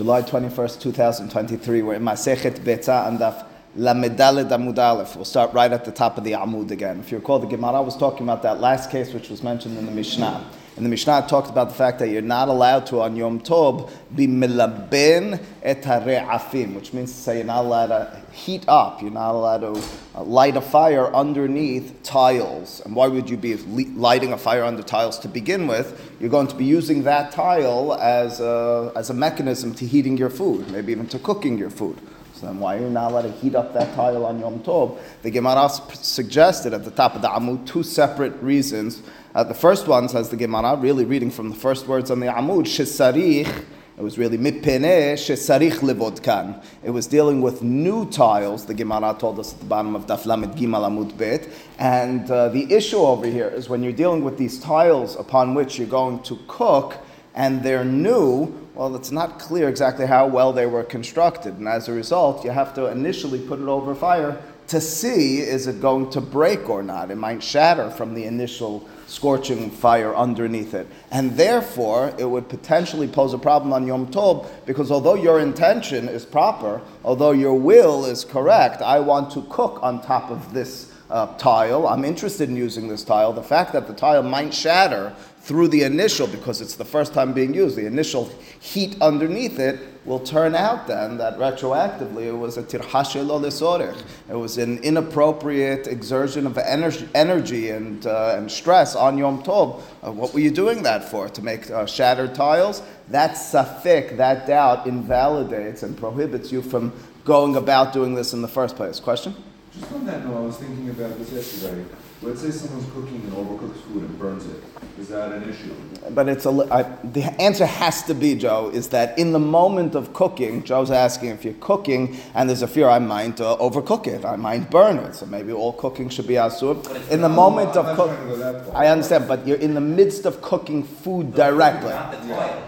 July 21st, 2023. We're in Masechet Betza and Daf Lamed Dalet Amud Aleph. We'll start right at the top of the Amud again. If you recall, the Gemara was talking about that last case which was mentioned in the Mishnah. And the Mishnah talked about the fact that you're not allowed to, on Yom Tov, be milaben et afim, which means to say you're not allowed to heat up, you're not allowed to uh, light a fire underneath tiles. And why would you be lighting a fire under tiles to begin with? You're going to be using that tile as a, as a mechanism to heating your food, maybe even to cooking your food. So then why are you not to heat up that tile on Yom Tov? The Gemara suggested at the top of the Amud two separate reasons uh, the first one says the Gemara, really reading from the first words on the Amud, Shesarich, it was really mipene levodkan. It was dealing with new tiles. The Gemara told us at the bottom of Daf Lamed Gimel Amud Bet. And uh, the issue over here is when you're dealing with these tiles upon which you're going to cook, and they're new. Well, it's not clear exactly how well they were constructed, and as a result, you have to initially put it over fire to see is it going to break or not. It might shatter from the initial scorching fire underneath it. And therefore, it would potentially pose a problem on Yom Tov because although your intention is proper, although your will is correct, I want to cook on top of this uh, tile. I'm interested in using this tile. The fact that the tile might shatter through the initial, because it's the first time being used, the initial heat underneath it will turn out then that retroactively it was a tirhashel It was an inappropriate exertion of energy, energy and, uh, and stress on Yom Tov. Uh, what were you doing that for? To make uh, shattered tiles? That safik, that doubt, invalidates and prohibits you from going about doing this in the first place. Question? Just on that note, I was thinking about this yesterday. Let's say someone's cooking and overcooks food and burns it. Is that an issue? But it's a, I, the answer has to be, Joe, is that in the moment of cooking, Joe's asking if you're cooking and there's a fear I might uh, overcook it, I might burn it. So maybe all cooking should be asur. In the moment of cooking, I understand, but you're in the midst of cooking food directly.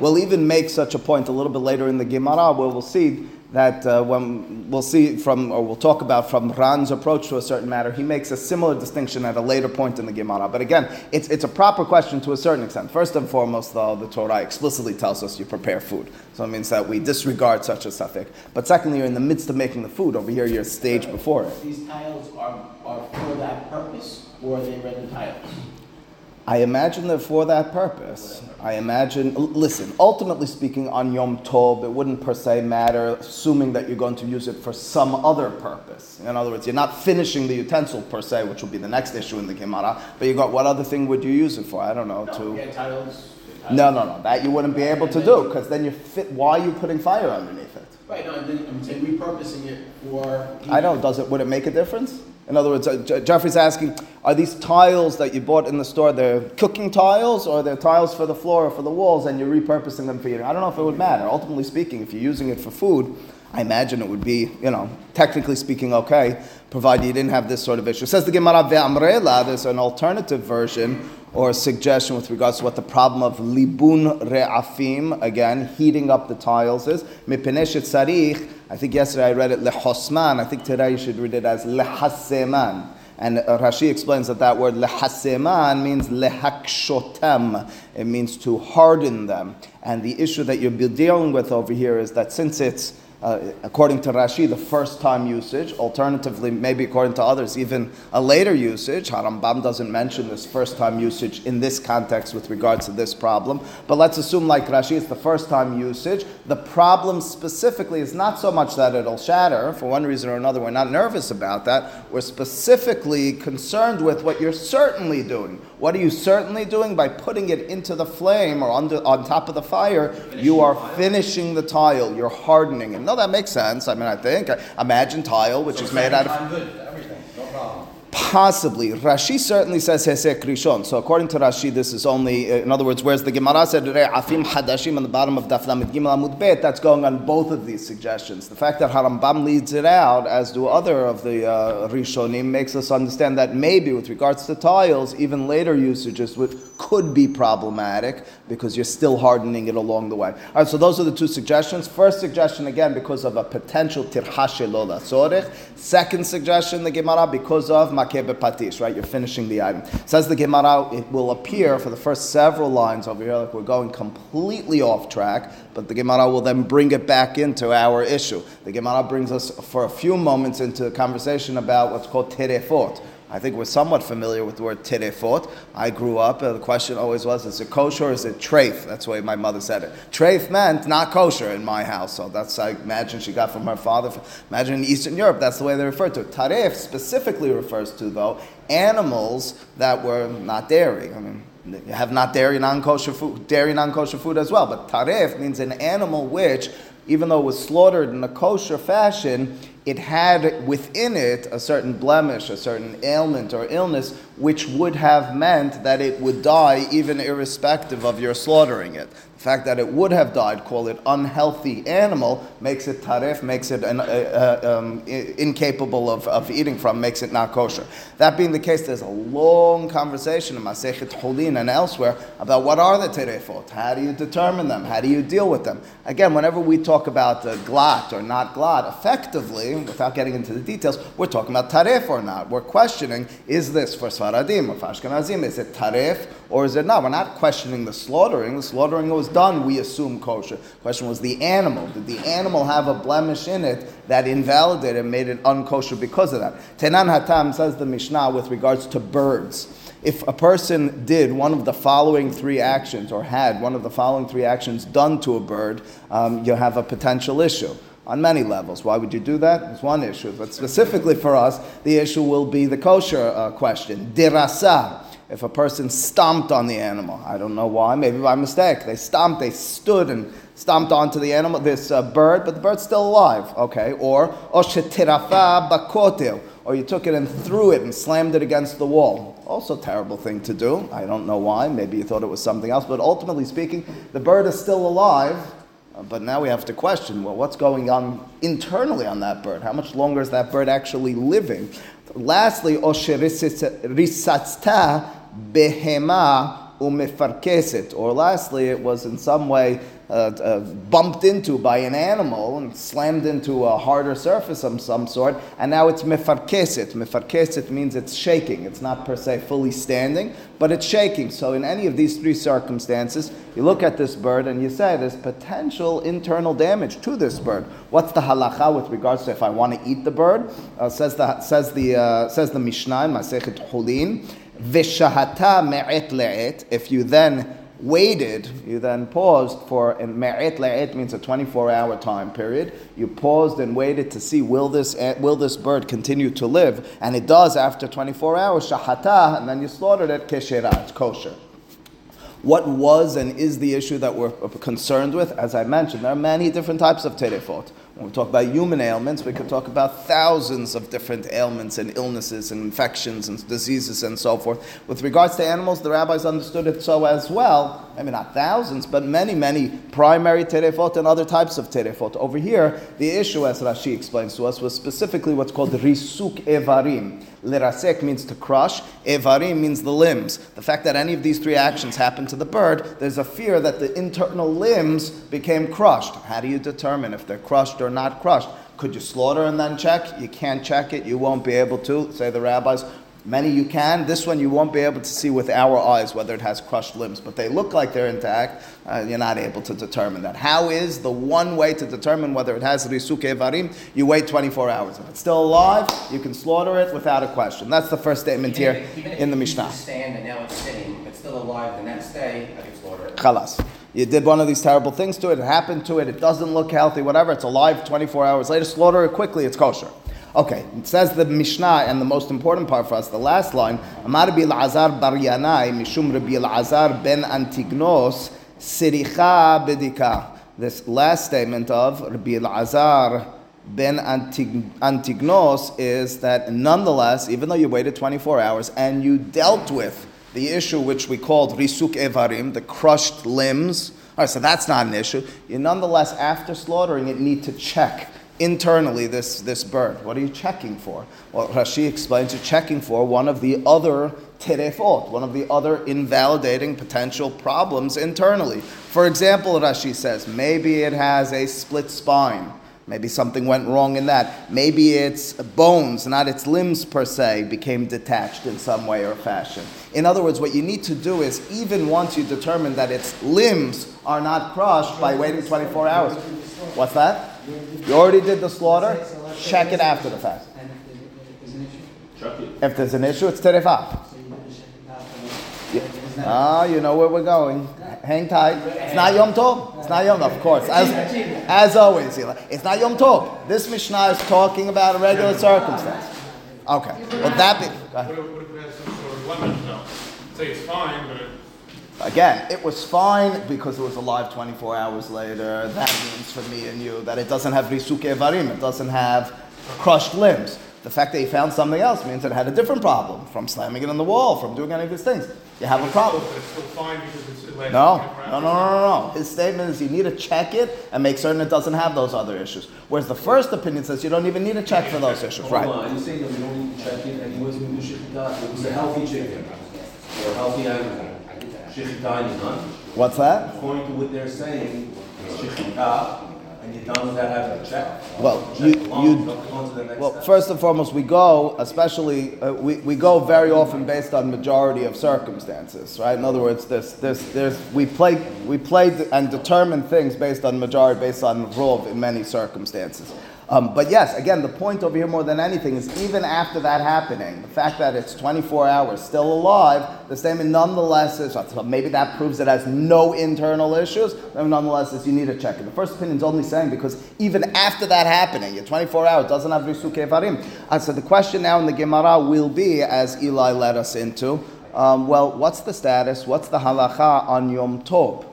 We'll even make such a point a little bit later in the Gemara where we'll see that uh, when we'll see from, or we'll talk about from Ran's approach to a certain matter, he makes a similar distinction at a later point in the Gemara. But again, it's, it's a proper question to a certain extent. First and foremost, though, the Torah explicitly tells us you prepare food. So it means that we disregard such a safek. But secondly, you're in the midst of making the food. Over here, you're staged before it. These tiles are, are for that purpose, or are they written tiles? I imagine that for that purpose. I imagine, listen, ultimately speaking, on Yom Tov, it wouldn't per se matter, assuming that you're going to use it for some other purpose. In other words, you're not finishing the utensil per se, which will be the next issue in the Gemara, but you got what other thing would you use it for? I don't know. No, to tiles, no, no, no. That you wouldn't be able to do because then you fit. Why are you putting fire underneath it? Right. No, I'm saying repurposing it for. I don't. Does it? Would it make a difference? In other words, uh, Jeffrey's asking, are these tiles that you bought in the store, they're cooking tiles or they're tiles for the floor or for the walls and you're repurposing them for eating? I don't know if it would matter. Ultimately speaking, if you're using it for food, I imagine it would be, you know, technically speaking, okay, provided you didn't have this sort of issue. It says the Gemara ve'amrela, there's an alternative version or a suggestion with regards to what the problem of libun re'afim, again, heating up the tiles is. Mipeneshet sarich, I think yesterday I read it lehosman, I think today you should read it as lehaseman. And Rashi explains that that word lehaseman means lehakshotem. It means to harden them. And the issue that you're dealing with over here is that since it's uh, according to Rashi, the first time usage. Alternatively, maybe according to others, even a later usage. Harambam doesn't mention this first time usage in this context with regards to this problem. But let's assume, like Rashi, it's the first time usage. The problem specifically is not so much that it'll shatter. For one reason or another, we're not nervous about that. We're specifically concerned with what you're certainly doing. What are you certainly doing? By putting it into the flame or under, on top of the fire, you are finishing the tile, you're hardening it. No, that makes sense. I mean, I think. Imagine tile, which so is made out of. everything, no problem. Possibly. Rashi certainly says Hesek Rishon. So according to Rashi, this is only, uh, in other words, whereas the Gemara said Afim Hadashim on the bottom of Daf Lamed Gimel Amud Bet, that's going on both of these suggestions. The fact that Harambam leads it out, as do other of the uh, Rishonim, makes us understand that maybe with regards to tiles, even later usages would could be problematic because you're still hardening it along the way. All right, so those are the two suggestions. First suggestion, again, because of a potential tirhashe lola sorich. Second suggestion, the Gemara, because of makebe patish, right? You're finishing the item. Says the Gemara, it will appear for the first several lines over here like we're going completely off track, but the Gemara will then bring it back into our issue. The Gemara brings us for a few moments into a conversation about what's called terefot. I think we're somewhat familiar with the word terefot. I grew up, the question always was, is it kosher or is it treif? That's the way my mother said it. Treif meant not kosher in my house, so that's, I imagine she got from her father. Imagine in Eastern Europe, that's the way they refer to it. Taref specifically refers to, though, animals that were not dairy. I mean, you have not dairy, non-kosher food, dairy, non-kosher food as well. But taref means an animal which, even though it was slaughtered in a kosher fashion, it had within it a certain blemish, a certain ailment or illness, which would have meant that it would die even irrespective of your slaughtering it. The fact that it would have died, call it unhealthy animal, makes it tarif, makes it an, uh, uh, um, incapable of, of eating from, makes it not kosher. That being the case, there's a long conversation in Masechet Holin and elsewhere about what are the terefot, how do you determine them, how do you deal with them. Again, whenever we talk about uh, glat or not glot, effectively, without getting into the details, we're talking about tarif or not. We're questioning, is this for Sfaradim or for is it tarif or is it not? We're not questioning the slaughtering. The slaughtering was done, we assume kosher. Question was the animal. Did the animal have a blemish in it that invalidated and made it unkosher because of that? Tenan Hatam says the Mishnah with regards to birds. If a person did one of the following three actions or had one of the following three actions done to a bird, um, you have a potential issue on many levels. Why would you do that? It's one issue. But specifically for us, the issue will be the kosher uh, question. Dirasa if a person stomped on the animal. I don't know why, maybe by mistake. They stomped, they stood and stomped onto the animal, this uh, bird, but the bird's still alive. Okay, or or you took it and threw it and slammed it against the wall. Also, terrible thing to do. I don't know why. Maybe you thought it was something else, but ultimately speaking, the bird is still alive. Uh, but now we have to question well, what's going on internally on that bird? How much longer is that bird actually living? Lastly, osherisatsta behema umefarkeset. Or lastly, it was in some way uh, uh, bumped into by an animal and slammed into a harder surface of some sort, and now it's mefarkeset. Mefarkeset means it's shaking. It's not per se fully standing, but it's shaking. So in any of these three circumstances, you look at this bird and you say there's potential internal damage to this bird. What's the halacha with regards to if I want to eat the bird? Uh, says the says the uh, says the Mishnah in Masechet Hulin. Vishahata me'et le'et. If you then waited, you then paused for, and me'et le'et means a 24 hour time period. You paused and waited to see will this, will this bird continue to live? And it does after 24 hours, shahata, and then you slaughtered it, kesherat, kosher. What was and is the issue that we're concerned with? As I mentioned, there are many different types of terefot. When we talk about human ailments, we could talk about thousands of different ailments and illnesses and infections and diseases and so forth. With regards to animals, the rabbis understood it so as well. I mean, not thousands, but many, many primary terefot and other types of terefot. Over here, the issue, as Rashi explains to us, was specifically what's called risuk evarim. Lerasek means to crush, evarim means the limbs. The fact that any of these three actions happen to the bird, there's a fear that the internal limbs became crushed. How do you determine if they're crushed or not crushed? Could you slaughter and then check? You can't check it. You won't be able to, say the rabbis. Many you can. This one you won't be able to see with our eyes whether it has crushed limbs, but they look like they're intact. Uh, you're not able to determine that. How is the one way to determine whether it has risuke varim? You wait 24 hours. If it's still alive, you can slaughter it without a question. That's the first statement Even here if- in the Mishnah. Stand and now it's sitting, it's still alive the next day, I can slaughter it. Chalas. You did one of these terrible things to it, it happened to it, it doesn't look healthy, whatever, it's alive 24 hours later, slaughter it quickly, it's kosher. Okay, it says the Mishnah, and the most important part for us, the last line, Amar Rabbi bar Yanai, Mishum Rabbi ben Antignos, Siricha bedika. This last statement of Rabbi Elazar ben Antignos is that nonetheless, even though you waited 24 hours and you dealt with the issue which we called risuk evarim, the crushed limbs. All right, so that's not an issue. You nonetheless, after slaughtering it, need to check internally this, this bird. What are you checking for? Well, Rashi explains you're checking for one of the other terefot, one of the other invalidating potential problems internally. For example, Rashi says maybe it has a split spine. Maybe something went wrong in that. Maybe its bones, not its limbs per se, became detached in some way or fashion. In other words, what you need to do is, even once you determine that its limbs are not crushed by waiting 24 hours. What's that? You already did the slaughter. Check it after the fact. If there's an issue, it's terefah. Ah, you know where we're going. Hang tight. It's not Yom Tov. Not Yom of course. As, as always, Eli. it's not Yom Tov. This Mishnah is talking about a regular circumstance. Okay. Well, that be. Say it's fine, but Again, it was fine because it was alive 24 hours later. That means for me and you that it doesn't have risuke varim. It doesn't have crushed limbs. The fact that he found something else means it had a different problem from slamming it on the wall, from doing any of these things. You have a problem. but it's still fine because it's, it. No, no, no, no, no, no. His statement is you need to check it and make certain it doesn't have those other issues. Whereas the first opinion says you don't even need to check for those issues, Hold right? on, you say that we don't need to check it, and he was going to do shechita, it was a healthy chicken, or a healthy animal. Shechita is done. What's that? According to what they're saying, shechita, and you're done with that having a check. Well, Check you- you- don't to the next Well, step. first and foremost, we go, especially, uh, we, we go very often based on majority of circumstances, right? In other words, there's, there's, there's, we play, we play and determine things based on majority, based on rov in many circumstances. Um, but yes, again, the point over here more than anything is even after that happening, the fact that it's 24 hours still alive, the statement nonetheless is, so maybe that proves it has no internal issues, nonetheless is you need to check it. The first opinion is only saying because even after that happening, your 24 hours doesn't have risuke varim. Uh, so the question now in the Gemara will be, as Eli led us into, um, well, what's the status, what's the halacha on Yom Tov?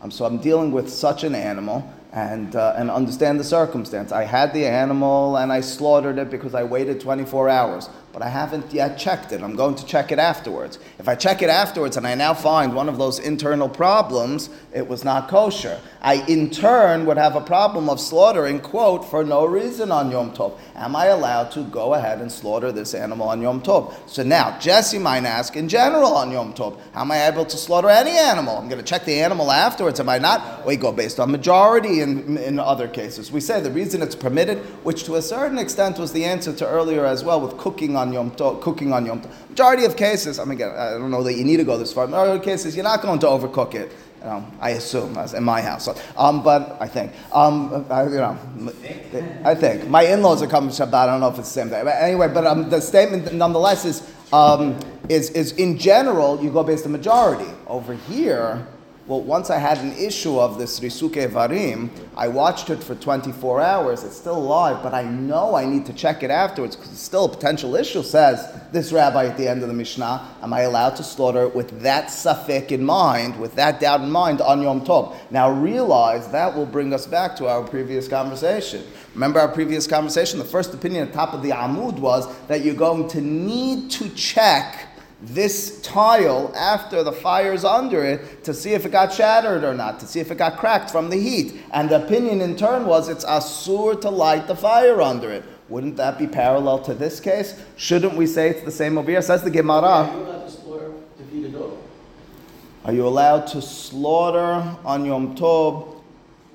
Um, so I'm dealing with such an animal and, uh, and understand the circumstance. I had the animal and I slaughtered it because I waited 24 hours, but I haven't yet checked it. I'm going to check it afterwards. If I check it afterwards and I now find one of those internal problems, it was not kosher. I in turn would have a problem of slaughtering, quote, for no reason on Yom Tov. Am I allowed to go ahead and slaughter this animal on Yom Tov? So now, Jesse might ask, in general on Yom Tov, how am I able to slaughter any animal? I'm going to check the animal afterwards. Am I not? We go based on majority in, in other cases. We say the reason it's permitted, which to a certain extent was the answer to earlier as well with cooking on Yom Tov. Cooking on Yom Tov. Majority of cases, I mean, again, I don't know that you need to go this far. Majority of cases, you're not going to overcook it. You know, I assume, as in my house. Um, but I think, um, I, you know, I think my in-laws are coming Shabbat. I don't know if it's the same day. But anyway, but um, the statement nonetheless is, um, is, is in general you go based on majority. Over here, well, once I had an issue of this risuke varim, I watched it for 24 hours. It's still alive, but I know I need to check it afterwards because it's still a potential issue. Says this rabbi at the end of the Mishnah, am I allowed to slaughter with that suffix in mind, with that doubt in mind on Yom Tov? Now realize that will bring us back to our previous conversation. Remember our previous conversation? The first opinion at the top of the Amud was that you're going to need to check this tile after the fire's under it to see if it got shattered or not, to see if it got cracked from the heat. And the opinion in turn was it's asur to light the fire under it. Wouldn't that be parallel to this case? Shouldn't we say it's the same over here? Says the Are Gemara. you allowed to feed a dog? Are you allowed to slaughter on Yom Tov?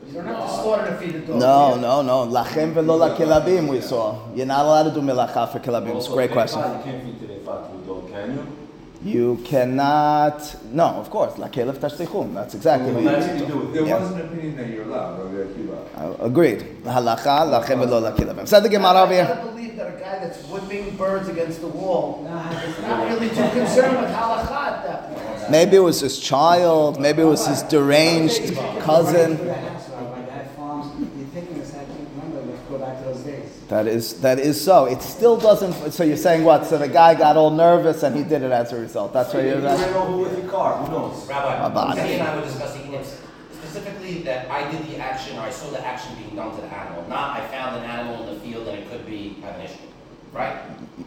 You don't have to slaughter to feed a dog. No, no, no. Lachem velo kilabim we saw. You're not allowed to do melacha for kilabim. It's a great question. You can't feed terefa to a dog, can you? You cannot. No, of course. La kelef tashtichum. That's exactly what Well, you what you do with There Yeah. was an opinion that you're allowed, Rabbi Akiva. Uh, agreed. Halacha lachem velo lakilabim. Said the Gemara over I here. gotta believe that a guy that's whipping birds against the wall is not really too concerned with halakha at that point. Maybe it was his child. Maybe it was his deranged cousin. My dad farms, you're thinking this, I can't remember, let's go back to those days. That is that is so. It still doesn't. So you're saying what? So the guy got all nervous and he did it as a result. That's what You you're. ran over with your car, who knows? Rabbi, About it. And I were discussing it specifically that I did the action or I saw the action being done to the animal, not I found an animal in the field and it could be have an issue, right?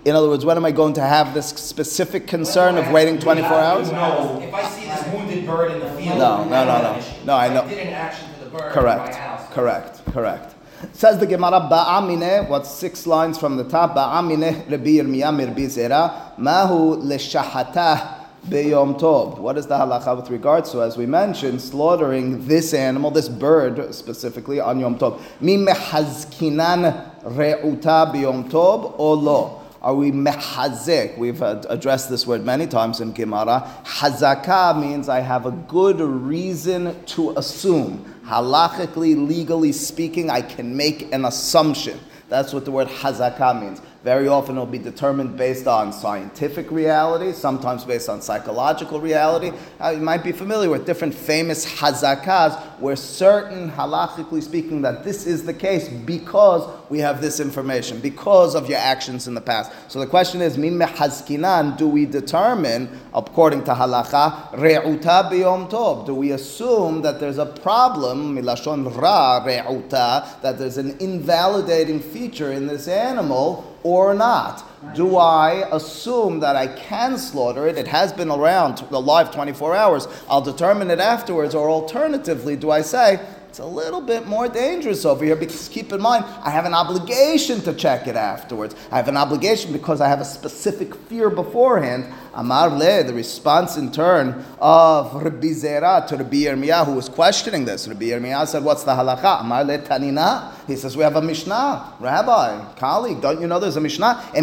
In other words, when am I going to have this specific concern of waiting 24 hours? No. If I see this wounded bird in the field, No, no, no, no. No, I know. I did an action to the bird in my Correct. house. Correct. Correct. Says the Gemara, Ba'amine, what's six lines from the top? Ba'amine Rabbi Yirmiyah Rabbi Zera, Mahu leshahatah beyom tov. What is the halacha with regards to, as we mentioned, slaughtering this animal, this bird specifically, on Yom Tov? Mi mehazkinan re'uta beyom tov or lo? Are we mehazek? We've addressed this word many times in Gemara. Hazaka means I have a good reason to assume. Halachically, legally speaking, I can make an assumption. That's what the word hazaka means. Very often it'll be determined based on scientific reality, sometimes based on psychological reality. Uh, you might be familiar with different famous hazakas where certain, halachically speaking, that this is the case because we have this information, because of your actions in the past. So the question is, min hazkinan, do we determine, according to halacha, re'uta biyom tov? Do we assume that there's a problem, milashon ra re'uta, that there's an invalidating feature in this animal? Or not? Do I assume that I can slaughter it? It has been around alive 24 hours. I'll determine it afterwards. Or alternatively, do I say, it's a little bit more dangerous over here because keep in mind, I have an obligation to check it afterwards. I have an obligation because I have a specific fear beforehand. Amar le, the response in turn of Rabbi Zera to Rabbi Yirmiyah, who was questioning this. Rabbi Yirmiyah said, What's the halacha? Amar le tanina. He says, We have a Mishnah. Rabbi, colleague, don't you know there's a Mishnah? Uh,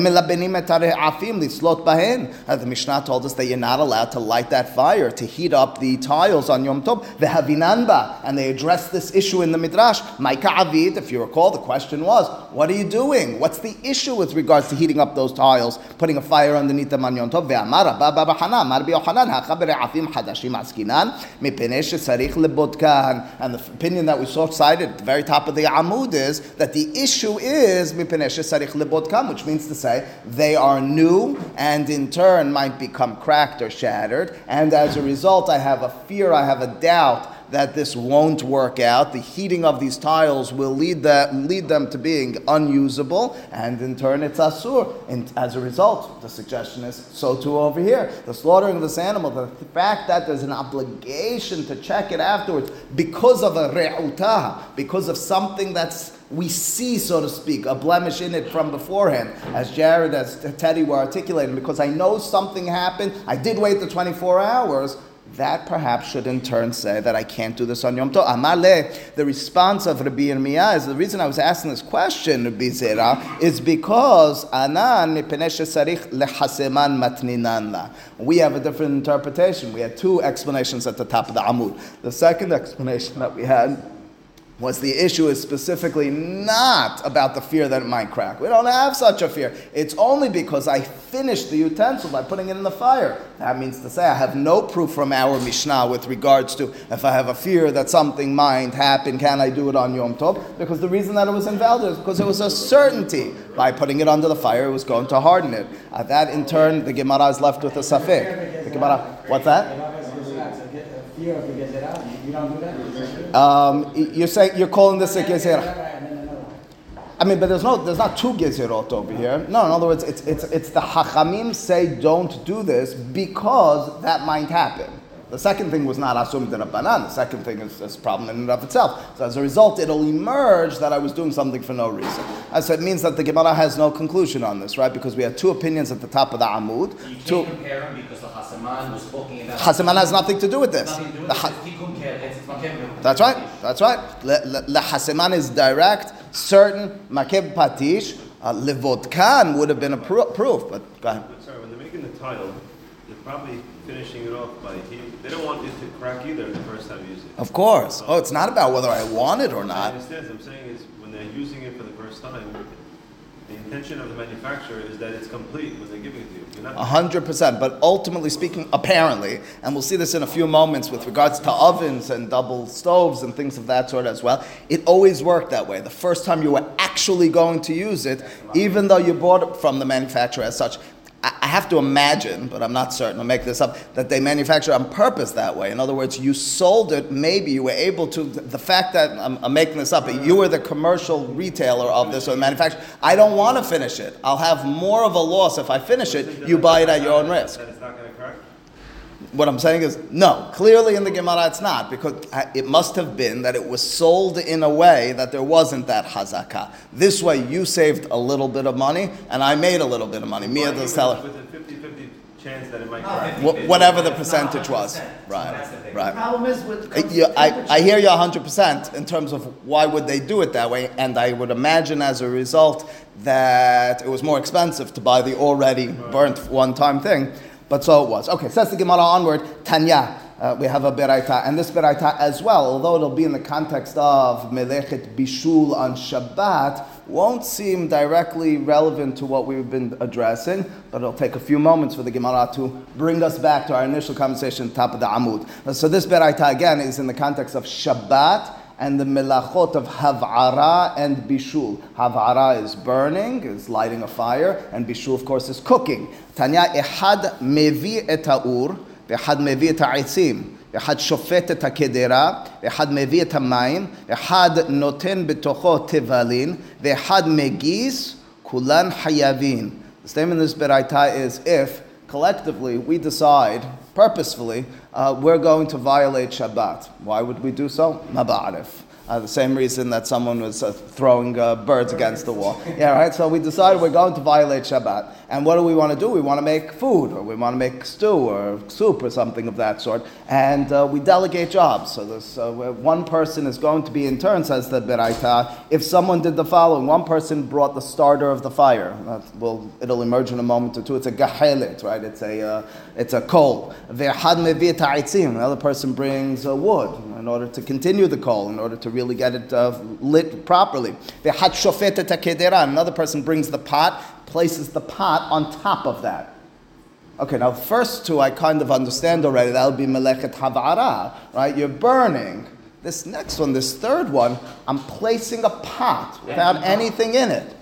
the Mishnah told us that you're not allowed to light that fire, to heat up the tiles on Yom Tov. Vehavinanba. And they addressed this issue in the Midrash. Maika Avid, if you recall, the question was, What are you doing? What's the issue with regards to heating up those tiles, putting a fire underneath them on Yom Tov? אמר רבא בר חנא, אמר רבי יוחנן, הכה ברעפים חדשים עסקינן, מפני שצריך לבודקן. And the opinion that we saw cited at the very top of the Amud is that the issue is מפני שצריך לבודקן, which means to say they are new and in turn might become cracked or shattered. And as a result, I have a fear, I have a doubt that this won't work out. The heating of these tiles will lead, them lead them to being unusable, and in turn it's asur. And as a result, the suggestion is so too over here. The slaughtering of this animal, the fact that there's an obligation to check it afterwards because of a re'utah, because of something that's we see, so to speak, a blemish in it from beforehand, as Jared, as Teddy were articulating, because I know something happened, I did wait the 24 hours, that perhaps should in turn say that I can't do this on Yom Tov. Amale, the response of Rabbi Yirmiyah is the reason I was asking this question, Rabbi Zera, is because anan sarich lehaseman matninanla. We have a different interpretation. We had two explanations at the top of the Amud. The second explanation that we had was the issue is specifically not about the fear that it might crack. We don't have such a fear. It's only because I finished the utensil by putting it in the fire. That means to say I have no proof from our Mishnah with regards to if I have a fear that something might happen, can I do it on Yom Tov? Because the reason that it was invalid is because it was a certainty. By putting it under the fire, it was going to harden it. Uh, that in turn, the Gemara is left with a safek. The Gemara, what's that? Fear of you don't do that? Um, you're saying you're calling this a gezer. I mean, but there's no, there's not two gezerot over here. No, in other words, it's, it's, it's the hachamim say don't do this because that might happen. The second thing was not assumed in a banan. The second thing is this problem in and of itself. So as a result, it'll emerge that I was doing something for no reason. And so it means that the Gemara has no conclusion on this, right? Because we had two opinions at the top of the Amud. You can't Two, compare them because the Hasaman was talking about. Hasaman has nothing to do with this. Do with ha- He couldn't care. It's- it's Makem. That's right. That's right. Le, le, le Haseman is direct, certain. Makeb patish, uh, levodkan would have been a pro- proof. But go ahead. Sorry, when they're making the tile, they're probably finishing it off by heat. They don't want it to crack either the first time you use it. Of course. Oh, it's not about whether I want it or not. I understand. I'm saying is when they're using it for the first time, the intention of the manufacturer is that it's complete when they're giving it to you. A hundred percent. But ultimately speaking, apparently, and we'll see this in a few moments with regards to ovens and double stoves and things of that sort as well, it always worked that way. The first time you were actually going to use it, even though you bought it from the manufacturer as such, I have to imagine, but I'm not certain, I'll make this up, that they manufacture on purpose that way. In other words, you sold it, maybe you were able to, the fact that, I'm, I'm making this up, you were the commercial retailer of this or the manufacturer, I don't want to finish it. I'll have more of a loss if I finish it, you buy it at your own risk. That it's not going to crack. What I'm saying is, no, clearly in the Gemara it's not, because uh, it must have been that it was sold in a way that there wasn't that hazakah. This way you saved a little bit of money, and I made a little bit of money. Me Or as the seller. With a 50-50 chance that it might No, crack. 50-50. Wh- Whatever the percentage was. 100%. Right, That's the thing. right. Problem is with. I- you- I, I hear you 100% in terms of why would they do it that way, and I would imagine as a result that it was more expensive to buy the already burnt one-time thing, but so it was. Okay, says the Gemara onward, Tanya. Uh, we have a beraita, and this beraita as well, although it'll be in the context of melechet bishul on Shabbat, won't seem directly relevant to what we've been addressing, but it'll take a few moments for the Gemara to bring us back to our initial conversation, top of the Amud. So this beraita again is in the context of Shabbat and the melachot of hav'ara and bishul. Hav'ara is burning, is lighting a fire, and bishul, of course, is cooking. Tanya, ehad mevi et ha'ur, ואחד מביא את העצים, ואחד שופט את הקדרה, ואחד מביא את המים, אחד נותן בתוכו תבלין, ואחד מגיס, כולן חייבים. The statement in this beraita is if collectively we decide, purposefully, uh, we're going to violate Shabbat. Why would we do so? Ma ba'arif. Uh, the same reason that someone was uh, throwing uh, birds against the wall. Yeah, right? So we decided we're going to violate Shabbat. And what do we want to do? We want to make food, or we want to make stew, or soup, or something of that sort. And uh, we delegate jobs. So this, uh, one person is going to be in turn, says the Beraita, if someone did the following. One person brought the starter of the fire. That will, it'll emerge in a moment or two. It's a gahelet, right? It's a, uh, it's a coal. Another person brings wood in order to continue the call, in order to really get it uh, lit properly. Ve'had shofet et. Another person brings the pot, places the pot on top of that. Okay, now the first two I kind of understand already. That'll be melechet havara, right? You're burning. This next one, this third one, I'm placing a pot without anything in it.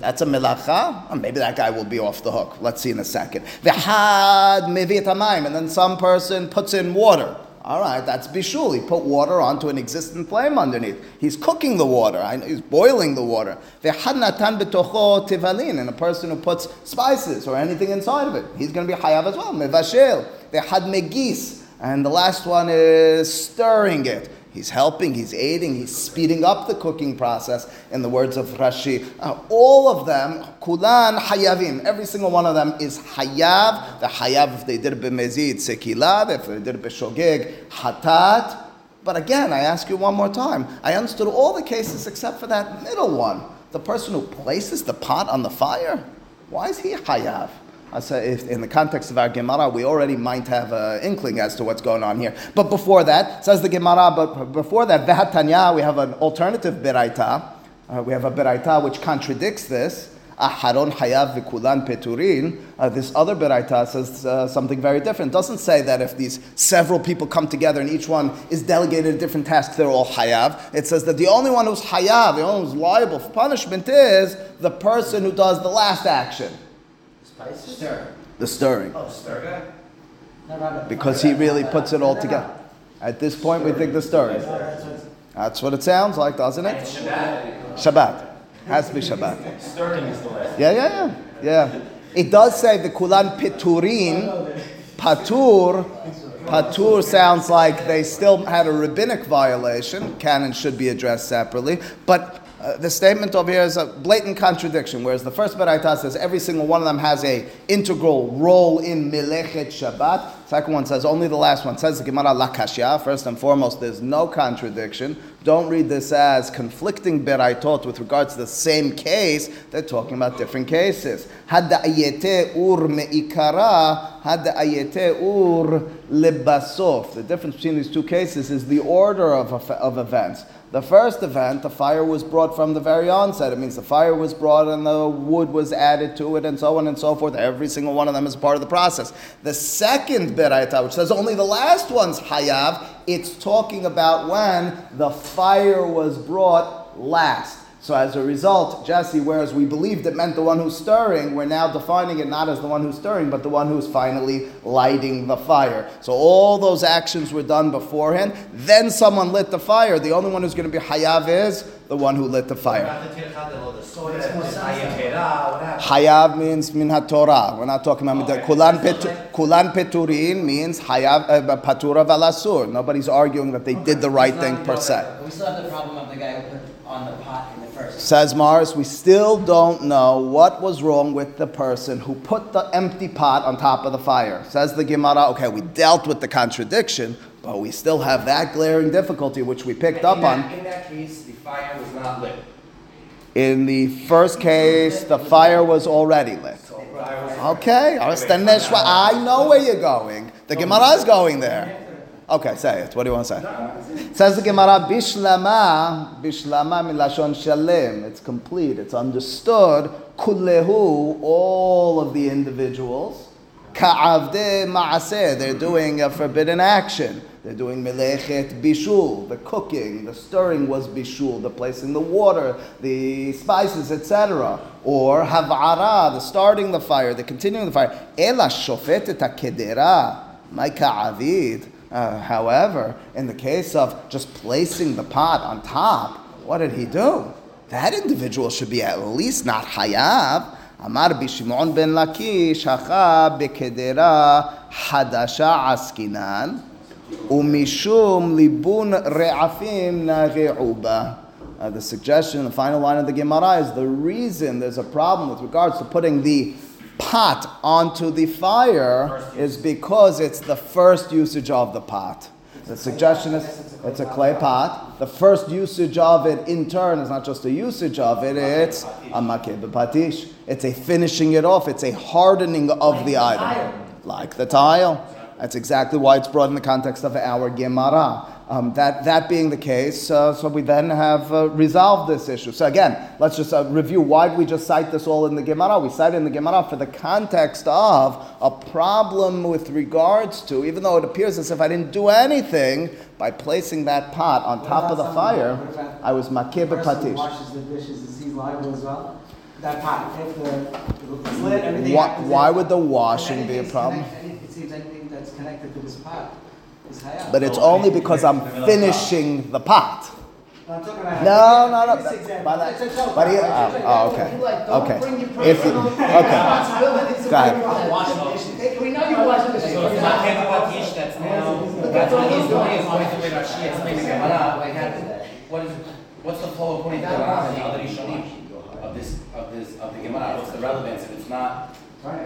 That's a melacha. Oh, maybe that guy will be off the hook. Let's see in a second. V'had hamayim, and then some person puts in water. All right, that's bishul. He put water onto an existing flame underneath. He's cooking the water. He's boiling the water. And a person who puts spices or anything inside of it, he's going to be hayav as well. Mevashel. V'had megis, and the last one is stirring it. He's helping, he's aiding, he's speeding up the cooking process, in the words of Rashi. Uh, all of them, kulan hayavim, every single one of them is hayav. The hayav, if they did b'mezid, sekilad, if they did b'shogeg, hatat. But again, I ask you one more time. I understood all the cases except for that middle one. The person who places the pot on the fire. Why is he hayav? If in the context of our Gemara, we already might have an inkling as to what's going on here. But before that, says the Gemara, but before that, Vehatanya, we have an alternative beraita. Uh, we have a beraita which contradicts this. Aharon hayav v'kulan peturin. Uh, this other beraita says uh, something very different. It doesn't say that if these several people come together and each one is delegated a different task, they're all hayav. It says that the only one who's hayav, the only one who's liable for punishment is the person who does the last action, Spices? Stir. the stirring. Oh, stir. No, no, no. because he really puts it all together. At this point, we think the stirring. That's what- That's what it sounds like, doesn't it? Shabbat, Shabbat. Has to be Shabbat. stirring is the last. Yeah, yeah, yeah. Yeah. It does say the kulan piturin, patur. Patur sounds like they still had a rabbinic violation. Canon should be addressed separately. But uh, the statement over here is a blatant contradiction. Whereas the first Beraita says every single one of them has a integral role in Melechet Shabbat. Second one says only the last one. Says the Gemara Lakashya. First and foremost, there's no contradiction. Don't read this as conflicting Beraitot with regards to the same case. They're talking about different cases. Had ur meikara, had the ayete ur lebasof. The difference between these two cases is the order of, of events. The first event, the fire was brought from the very onset. It means the fire was brought and the wood was added to it and so on and so forth. Every single one of them is part of the process. The second beraita, which says only the last one's hayav, it's talking about when the fire was brought last. So as a result, Jesse, whereas we believed it meant the one who's stirring, we're now defining it not as the one who's stirring, but the one who's finally lighting the fire. So all those actions were done beforehand. Then someone lit the fire. The only one who's going to be hayav is the one who lit the fire. Hayav means min Torah. We're not talking about okay. kulan, petu, kulan peturin means hayav uh, patura valasur. Nobody's arguing that they did the right thing per se. We still have the problem of the guy who on the pot in the first. Says Mars, we still don't know what was wrong with the person who put the empty pot on top of the fire. Says the Gemara, okay, we dealt with the contradiction, but we still have that glaring difficulty which we picked up that, on. In that case, the fire was not lit. In the first case, the fire was already lit. Okay, I know where you're going. The Gemara is going there. Okay, say it. What do you want to say? Says the Gemara, Bishlama, Bishlama milashon shalem. It's complete, it's understood. Kullehu, all of the individuals. Ka'avde ma'aseh, they're doing a forbidden action. They're doing melechet bishul, the cooking, the stirring was bishul, the placing the water, the spices, etc. Or hav'ara, the starting the fire, the continuing the fire. Ela shofet et kedera, my ka'avid. Uh, however, in the case of just placing the pot on top, what did he do? That individual should be at least not hayav. Amar bishimon ben Lakish, hacha bekedera hadasha askinan. Umishum libun re'afim nage'uba. Uh, the suggestion, the final line of the Gemara is the reason there's a problem with regards to putting the pot onto the fire is because it's the first usage of the pot. The suggestion is it's a clay pot. The first usage of it in turn is not just a usage of it, it's a makeh patish. It's a finishing it off, it's a hardening of the item. Like the tile. That's exactly why it's brought in the context of our Gemara. Um, that, that being the case, uh, so we then have uh, resolved this issue. So again, let's just uh, review why did we just cite this all in the Gemara? We cite it in the Gemara for the context of a problem with regards to, even though it appears as if I didn't do anything, by placing that pot on top of the fire, I was makib patish. washes the dishes, is he liable as well? That pot, if the, lit, everything Why, why would the washing be a problem? It seems anything that's connected to this pot. But it's only because I'm finishing the pot. I'm talking about- No, no, no. This but- example, but I- it's a joke. but he- It's a oh, oh, okay. You like, don't Okay. If you- okay. responsibilities Go ahead. bring your Wash own it. dishes. We know you wash the dishes. So it's not Keva Patish, that's now, that's what he's doing, is going to make Rashi explain the Gemara, like, what is, what's the flow according to the Gemara and the other Rishonim of this, of this, of the Gemara, what's the relevance if it's not,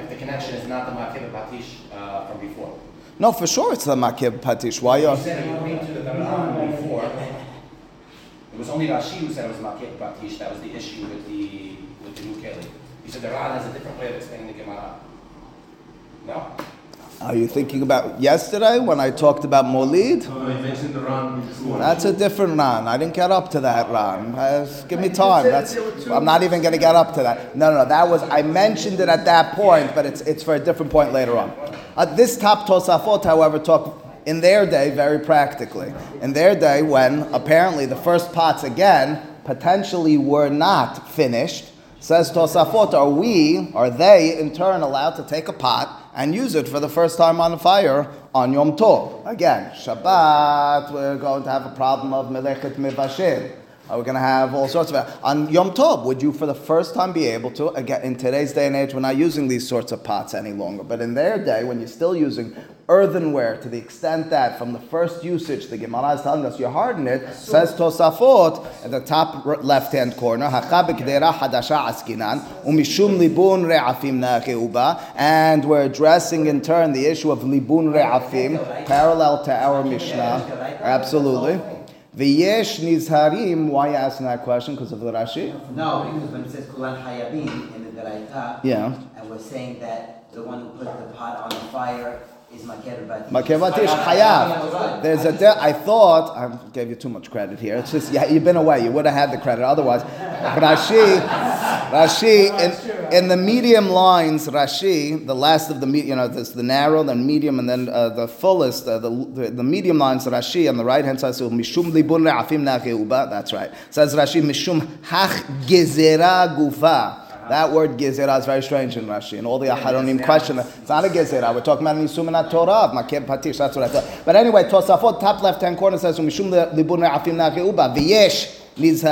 if the connection is not the Makeva Patish, uh, from before? No, for sure it's the makib patish. Why are... You are said according to the Gemara before, it was only Rashi who said it was Makeva Patish, that was the issue with the, with the new Keli. You said the Ran has a different way of explaining the Gemara. No? are you thinking about yesterday when I talked about Molid? So I mentioned the Ran before. That's a different Ran. I didn't get up to that Ran. Uh, give me time. That's, I'm not even going to get up to that. No, no, no. That was I mentioned it at that point, but it's it's for a different point later on. Uh, this top Tosafot, however, talk in their day very practically. In their day, when apparently the first pots again potentially were not finished, says Tosafot, are we, are they in turn allowed to take a pot and use it for the first time on fire on Yom Tov? Again, Shabbat, we're going to have a problem of Melechet Mevashel. We're going to have all sorts of on Yom Tov. Would you, for the first time, be able to? Again, in today's day and age, we're not using these sorts of pots any longer. But in their day, when you're still using earthenware to the extent that from the first usage, the Gemara is telling us you harden it. Says Tosafot at the top left-hand corner, "Hacha b'kedera hadasha askinan umishum libun re'afim and we're addressing in turn the issue of libun re'afim, parallel to our Mishnah. Absolutely. V'yesh nizharim. Why are you asking that question? Because of the Rashi? No, because when it says Kulan Hayavim in the Daraita, Yeah. and we're saying that the one who put the pot on the fire is Maker Batish. Makevatish Hayav. There's a. De- I thought I gave you too much credit here. It's just yeah, you've been away. You would have had the credit otherwise. Rashi, Rashi, in, in the medium lines, Rashi, the last of the me- you know, there's the narrow, then medium, and then uh, the fullest, uh, the, the the medium lines. Rashi on the right hand side says mishum libun nacheuba. That's right. Says Rashi mishum hach gezera gufa. That word gezerah is very strange in Rashi, and all the Aharonim question it. It's not a gezerah. We're talking about nisum and Torah, makeb patish. That's what I thought. But anyway, Tosafot top left hand corner says mishum libun re'afim nacheuba v'yesh. As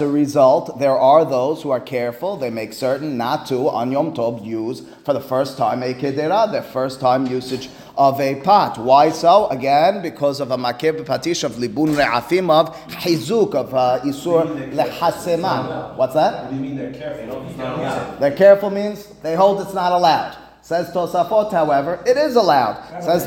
a result, there are those who are careful, they make certain not to, on Yom Tov, use for the first time a kedera, their first time usage of a pot. Why so? Again, because of a makir patish of libun re'afim of chizuk of uh, isur. What's that? What do you mean they're careful? They're careful means they hold it's not allowed. Says Tosafot, however, it is allowed. Says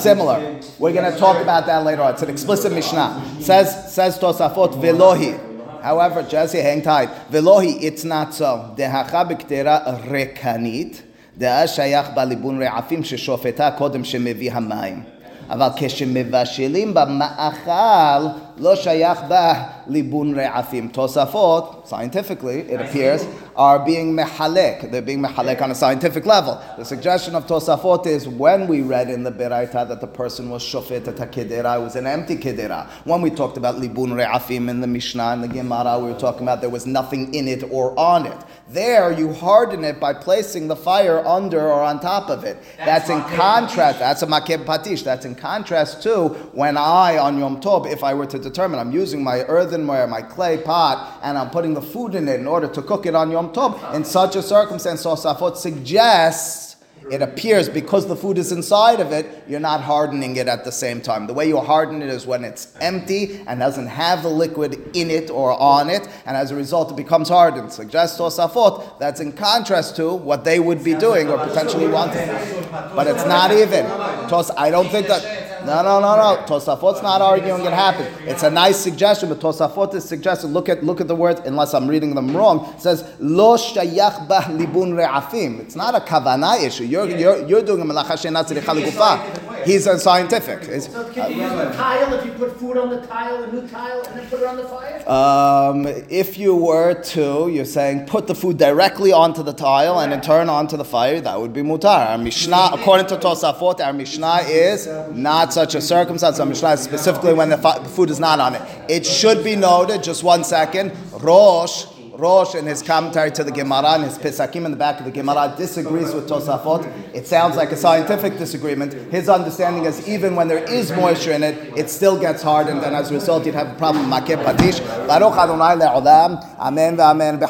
similar. We're going to talk about that later on. It's an explicit Mishnah. Says says Tosafot velohi. However, Jesse, hang tight. Velohi, it's not so. Dehacha b'kedera rekanit. דאז שייך kodem רעפים ששופטה קודם שמביא המים. אבל כשמבשלים במאכל, לא שייך בה libun re'afim. Tosafot, scientifically, it appears, are being mehalek. They're being mehalek on a scientific level. The suggestion of Tosafot is when we read in the Beraita that the person was shofet at a kedera, it was an empty kedera. When we talked about libun re'afim in the Mishnah and the Gemara, we were talking about there was nothing in it or on it. There, you harden it by placing the fire under or on top of it. That's, that's in contrast. Patish. That's a makeh patish. That's in contrast to when I on Yom Tov, if I were to determine, I'm using my earthen earthenware, my clay pot, and I'm putting the food in it in order to cook it on Yom Tov, in such a circumstance, Tosafot suggests it appears because the food is inside of it, you're not hardening it at the same time. The way you harden it is when it's empty and doesn't have the liquid in it or on it, and as a result, it becomes hardened. Suggests Tosafot that's in contrast to what they would be doing or potentially wanting. But it's not even. Tos, I don't think that. No, no, no, no. Tosafot's not arguing it happened. It's a nice suggestion, but Tosafot is suggesting. Look at look at the words. Unless I'm reading them wrong, it says lo shayach bah libun re'afim. It's not a kavana issue. You're you're, you're doing a melacha legufa. He's a scientific. So can you use the tile if you put food on the tile, a new tile, and then put it on the fire? Um, if you were to, you're saying put the food directly onto the tile and then turn onto the fire, that would be mutar. Our Mishnah, according to Tosafot, our Mishnah is not such a circumstance. Our Mishnah is specifically when the food is not on it. It should be noted, just one second, Rosh, Rosh in his commentary to the Gemara and his Pesakim in the back of the Gemara disagrees with Tosafot. It sounds like a scientific disagreement. His understanding is even when there is moisture in it, it still gets hardened, and as a result, you'd have a problem. Makeh patish. Baruch Adonai le'olam. Amen ve'amen.